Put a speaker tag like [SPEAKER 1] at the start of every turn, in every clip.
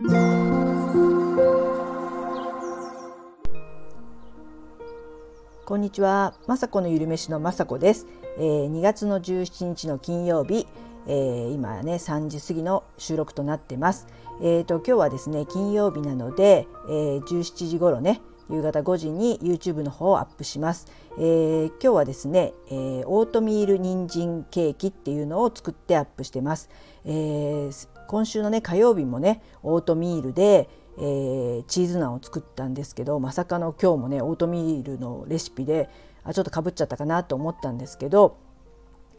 [SPEAKER 1] こんにちは、まさこのゆるめしのまさこです、えー、2月の17日の金曜日、えー、今ね3時過ぎの収録となってます。えーと、今日はですね金曜日なので、えー、17時頃ね夕方5時に YouTube の方をアップします。えー、今日はですね、えー、オートミール人参ケーキっていうのを作ってアップしてます。えー、今週のね火曜日もねオートミールで、えー、チーズナンを作ったんですけどまさかの今日もねオートミールのレシピであちょっとかぶっちゃったかなと思ったんですけど、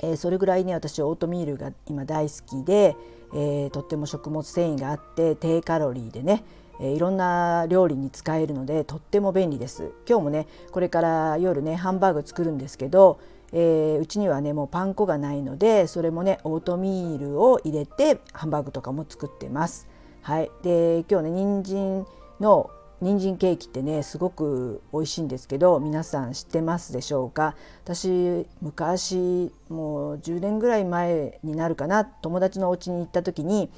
[SPEAKER 1] えー、それぐらいね私オートミールが今大好きで、えー、とっても食物繊維があって低カロリーでねえいろんな料理に使えるのでとっても便利です。今日もねこれから夜ねハンバーグ作るんですけど、えー、うちにはねもうパン粉がないのでそれもねオートミールを入れてハンバーグとかも作ってます。はい、で今日ね人参の人参ケーキってねすごく美味しいんですけど皆さん知ってますでしょうか？私昔もう10年ぐらい前になるかな友達のお家に行った時に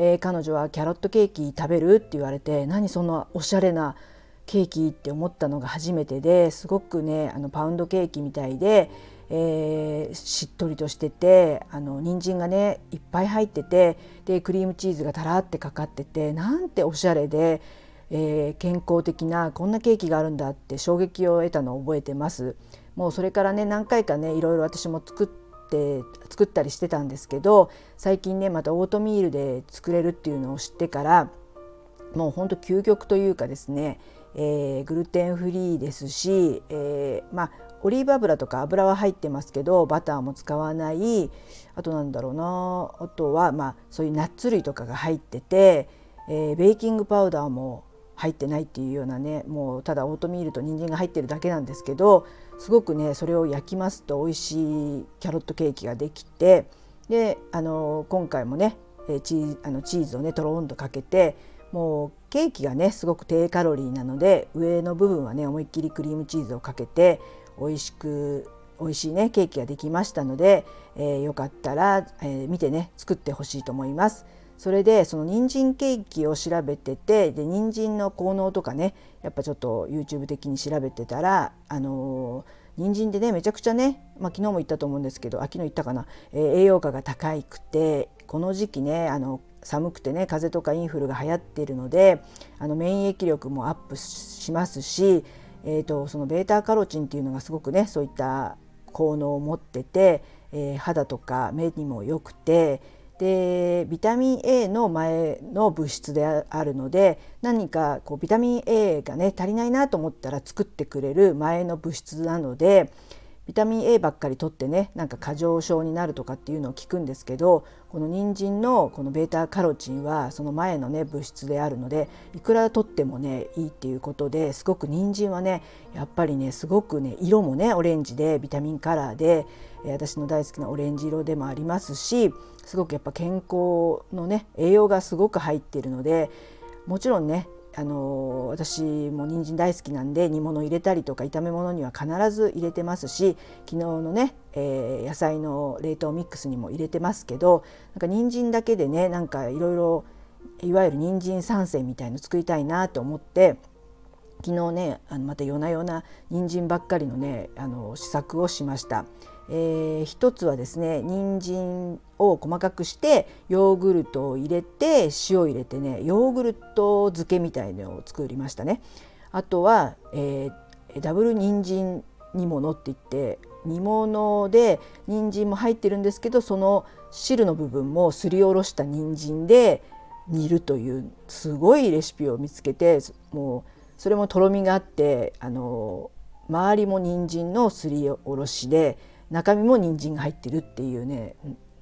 [SPEAKER 1] えー、彼女はキャロットケーキ食べるって言われて何そのおしゃれなケーキって思ったのが初めてですごくねあのパウンドケーキみたいで、えー、しっとりとしててあの人参がねいっぱい入っててでクリームチーズがたらってかかっててなんておしゃれで、えー、健康的なこんなケーキがあるんだって衝撃を得たのを覚えてます。もうそれからね何回かねいろいろ私も作って作ったりしてたんですけど最近ねまたオートミールで作れるっていうのを知ってからもうほんと究極というかですね、えー、グルテンフリーですし、えー、まあオリーブ油とか油は入ってますけどバターも使わない。あとなんだろうな。あとはまあそういうナッツ類とかが入ってて、えー、ベーキングパウダーも入ってないっていうようなねもうただオートミールと人参が入ってるだけなんですけどすごくねそれを焼きますと美味しいキャロットケーキができてであの今回もねチーあのチーズをねとろんとかけてもうケーキがねすごく低カロリーなので上の部分はね思いっきりクリームチーズをかけて美味しく美味しいねケーキができましたので、えー、よかったら、えー、見てね作ってほしいと思います。それでその人参ケーキを調べててで人参の効能とかねやっぱちょっと YouTube 的に調べてたらあの人参でねめちゃくちゃね、まあ、昨日も言ったと思うんですけど昨日言ったかな、えー、栄養価が高くてこの時期ねあの寒くてね風邪とかインフルが流行っているのであの免疫力もアップしますし、えーと、その β カロチンっていうのがすごくねそういった効能を持ってて、えー、肌とか目にも良くてでビタミン A の前の物質であるので何かこうビタミン A がね足りないなと思ったら作ってくれる前の物質なのでビタミン A ばっかり取ってねなんか過剰症になるとかっていうのを聞くんですけどこの人参のこの β カロチンはその前のね物質であるのでいくら取ってもねいいっていうことですごく人参はねやっぱりねすごくね色もねオレンジでビタミンカラーで私の大好きなオレンジ色でもありますしすごくやっぱ健康のね栄養がすごく入っているのでもちろんねあの私も人参大好きなんで煮物入れたりとか炒め物には必ず入れてますし昨日のね、えー、野菜の冷凍ミックスにも入れてますけどなんか人参だけでねなんかいろいろいわゆる人参三選みたいの作りたいなと思って昨日ねあのまた夜な夜な人参ばっかりのねあの試作をしました。えー、一つはですね人参を細かくしてヨーグルトを入れて塩を入れてねヨーグルト漬けみたいのを作りましたね。あとは、えー、ダブル人参煮物って言って煮物で人参も入ってるんですけどその汁の部分もすりおろした人参で煮るというすごいレシピを見つけてもうそれもとろみがあってあの周りも人参のすりおろしで中身も人参が入ってるっていうね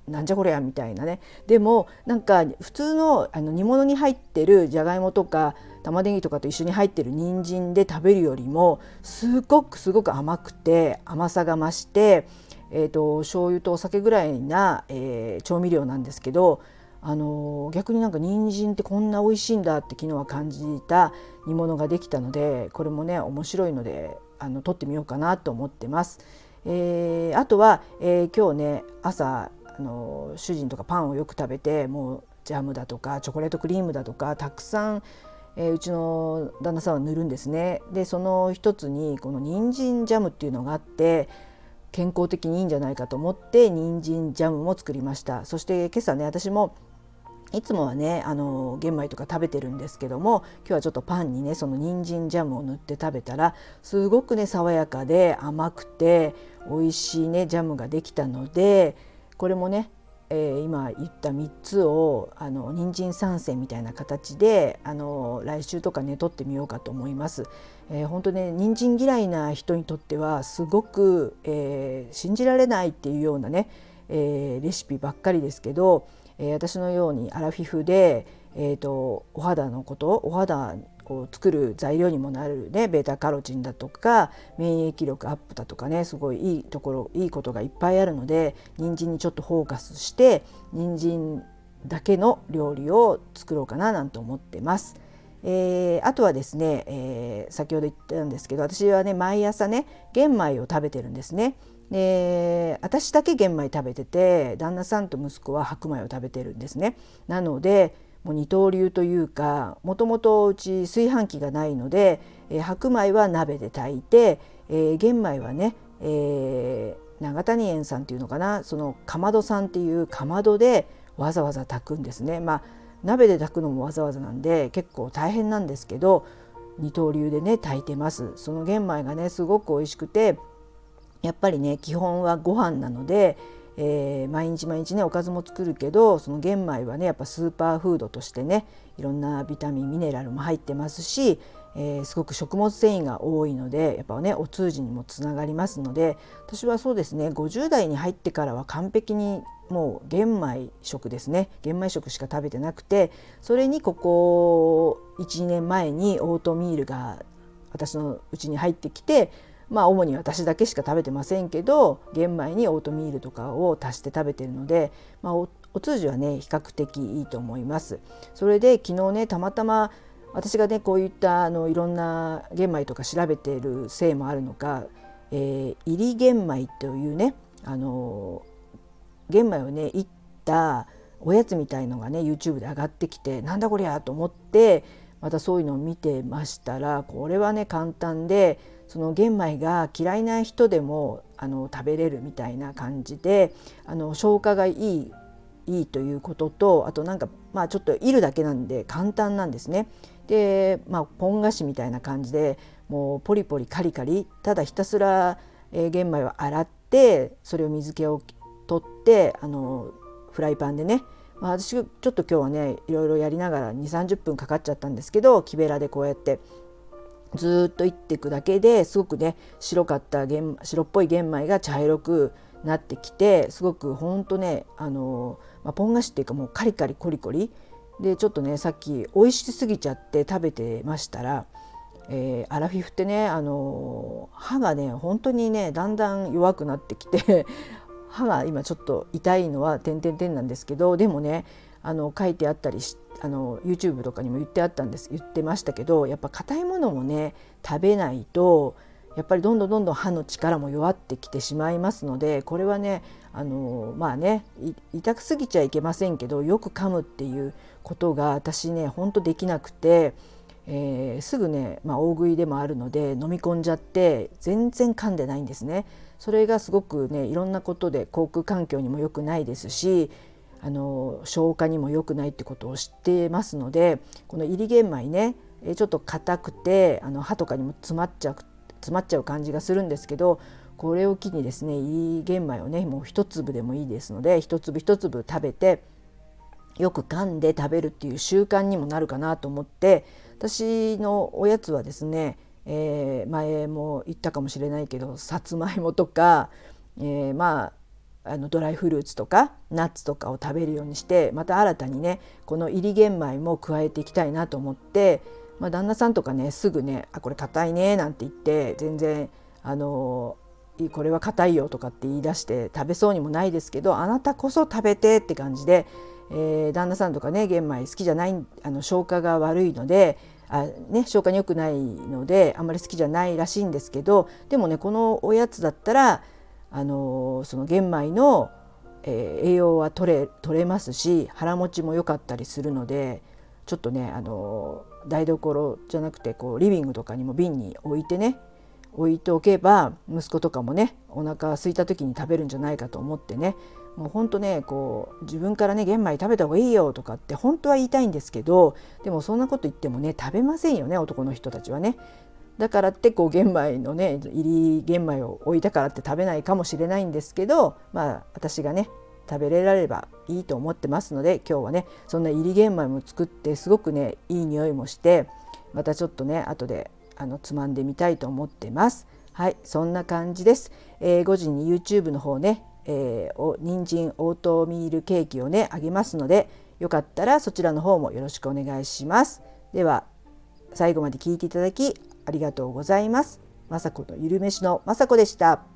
[SPEAKER 1] なんじゃこりゃみたいなねでもなんか普通のあの煮物に入ってるじゃがいもとか玉ねぎとかと一緒に入ってる人参で食べるよりもすごくすごく甘くて甘さが増して、えーと、醤油とお酒ぐらいな、えー、調味料なんですけどあの逆になんか人参ってこんな美味しいんだって昨日は感じた煮物ができたのでこれもね面白いのであの撮ってみようかなと思ってます。えー、あとは、えー、今日ね朝あの主人とかパンをよく食べてもうジャムだとかチョコレートクリームだとかたくさん、えー、うちの旦那さんは塗るんですね。でその一つにこの人参ジャムっていうのがあって健康的にいいんじゃないかと思って人参ジャムも作りましたそして今朝ね私もいつもはねあの玄米とか食べてるんですけども今日はちょっとパンにねその人参ジャムを塗って食べたらすごくね爽やかで甘くて美味しいねジャムができたのでこれもねえー、今言った3つをあの人参参戦みたいな形であの来週とかね撮ってみようかと思います。えー、本当ね人参嫌いな人にとってはすごく、えー、信じられないっていうようなね、えー、レシピばっかりですけど、えー、私のようにアラフィフで、えーとお肌のことお肌を作る材料にもなるねベータカロチンだとか免疫力アップだとかねすごいいいところいいことがいっぱいあるので人参にちょっとフォーカスして人参だけの料理を作ろうかななんて思ってます。えー、あとはですね、えー、先ほど言ったんですけど私はね毎朝ね玄米を食べてるんですね。で私だけ玄米食べてて旦那さんと息子は白米を食べてるんですね。なのでもう二刀流というかもともとうち炊飯器がないので、えー、白米は鍋で炊いて、えー、玄米はね、えー、長谷園さんっていうのかなそのかまどさんっていうかまどでわざわざ炊くんですね。まあ鍋で炊くのもわざわざなんで結構大変なんですけど二刀流でね炊いてますその玄米がねすごく美味しくてやっぱりね基本はご飯なので、えー、毎日毎日ねおかずも作るけどその玄米はねやっぱスーパーフードとしてねいろんなビタミンミネラルも入ってますし、えー、すごく食物繊維が多いのでやっぱねお通じにもつながりますので私はそうですね50代に入ってからは完璧にもう玄米食ですね玄米食しか食べてなくてそれにここ12年前にオートミールが私のうちに入ってきてまあ主に私だけしか食べてませんけど玄米にオートミールとかを足して食べてるので、まあ、お通じはね比較的いいと思います。それで昨日ねたまたま私がねこういったあのいろんな玄米とか調べているせいもあるのか、えー、入り玄米というねあの玄米をねいったおやつみたいのがね YouTube で上がってきてなんだこりゃと思ってまたそういうのを見てましたらこれはね簡単でその玄米が嫌いな人でもあの食べれるみたいな感じであの消化がいいいいということとあとなんかまあちょっといるだけなんで簡単なんですね。でまあポン菓子みたいな感じでもうポリポリカリカリただひたすら、えー、玄米を洗ってそれを水気を取ってあのフライパンでねまあ、私ちょっと今日はねいろいろやりながら2 3 0分かかっちゃったんですけど木べらでこうやってずっといっていくだけですごくね白かった白っぽい玄米が茶色くなってきてすごくほんとねあの、まあ、ポン菓子っていうかもうカリカリコリコリ。でちょっとねさっき美味しすぎちゃって食べてましたら、えー、アラフィフってねあの歯がね本当にねだんだん弱くなってきて 歯が今ちょっと痛いのは点々点なんですけどでもねあの書いてあったりしあの YouTube とかにも言ってあったんです言ってましたけどやっぱ硬いものもね食べないとやっぱりどんどんどんどん歯の力も弱ってきてしまいますのでこれはねあのまあね痛くすぎちゃいけませんけどよく噛むっていうことが私ねほんとできなくて、えー、すぐね、まあ、大食いでもあるので飲み込んじゃって全然噛んでないんですね。それがすごくねいろんなことで口腔環境にも良くないですしあの消化にも良くないってことを知ってますのでこの入り玄米ねちょっと硬くてあの歯とかにも詰まっちゃう詰まっちゃう感じがするんですけどこれを機にですね入り玄米をねもう一粒でもいいですので一粒一粒食べてよく噛んで食べるっていう習慣にもなるかなと思って私のおやつはですね、えー、前も言ったかもしれないけどさつまいもとか、えー、まああのドライフルーツとかナッツとかを食べるようにしてまた新たにねこの入り玄米も加えていきたいなと思って、まあ、旦那さんとかねすぐね「あこれ硬いね」なんて言って全然あのこれは硬いよとかって言い出して食べそうにもないですけどあなたこそ食べてって感じで、えー、旦那さんとかね玄米好きじゃないあの消化が悪いのであ、ね、消化に良くないのであんまり好きじゃないらしいんですけどでもねこのおやつだったらあのその玄米の、えー、栄養は取れ取れますし腹持ちも良かったりするのでちょっとねあの台所じゃなくてこうリビングとかにも瓶に置いてね置いておけば息子とかもねお腹空いた時に食べるんじゃないかと思ってねもうほんとねこう自分からね玄米食べた方がいいよとかって本当は言いたいんですけどでもそんなこと言ってもね食べませんよね男の人たちはね。だからってこう玄米のね入り玄米を置いたからって食べないかもしれないんですけどまあ私がね食べれられればいいと思ってますので今日はねそんな入り玄米も作ってすごくねいい匂いもしてまたちょっとね後であのつまんでみたいと思ってます。はいそんな感じです。えー、5時に YouTube の方ね、えー、お人参オートミールケーキをねあげますのでよかったらそちらの方もよろしくお願いします。では最後まで聞いていただきありがとうございます。まさこのゆるめしのまさこでした。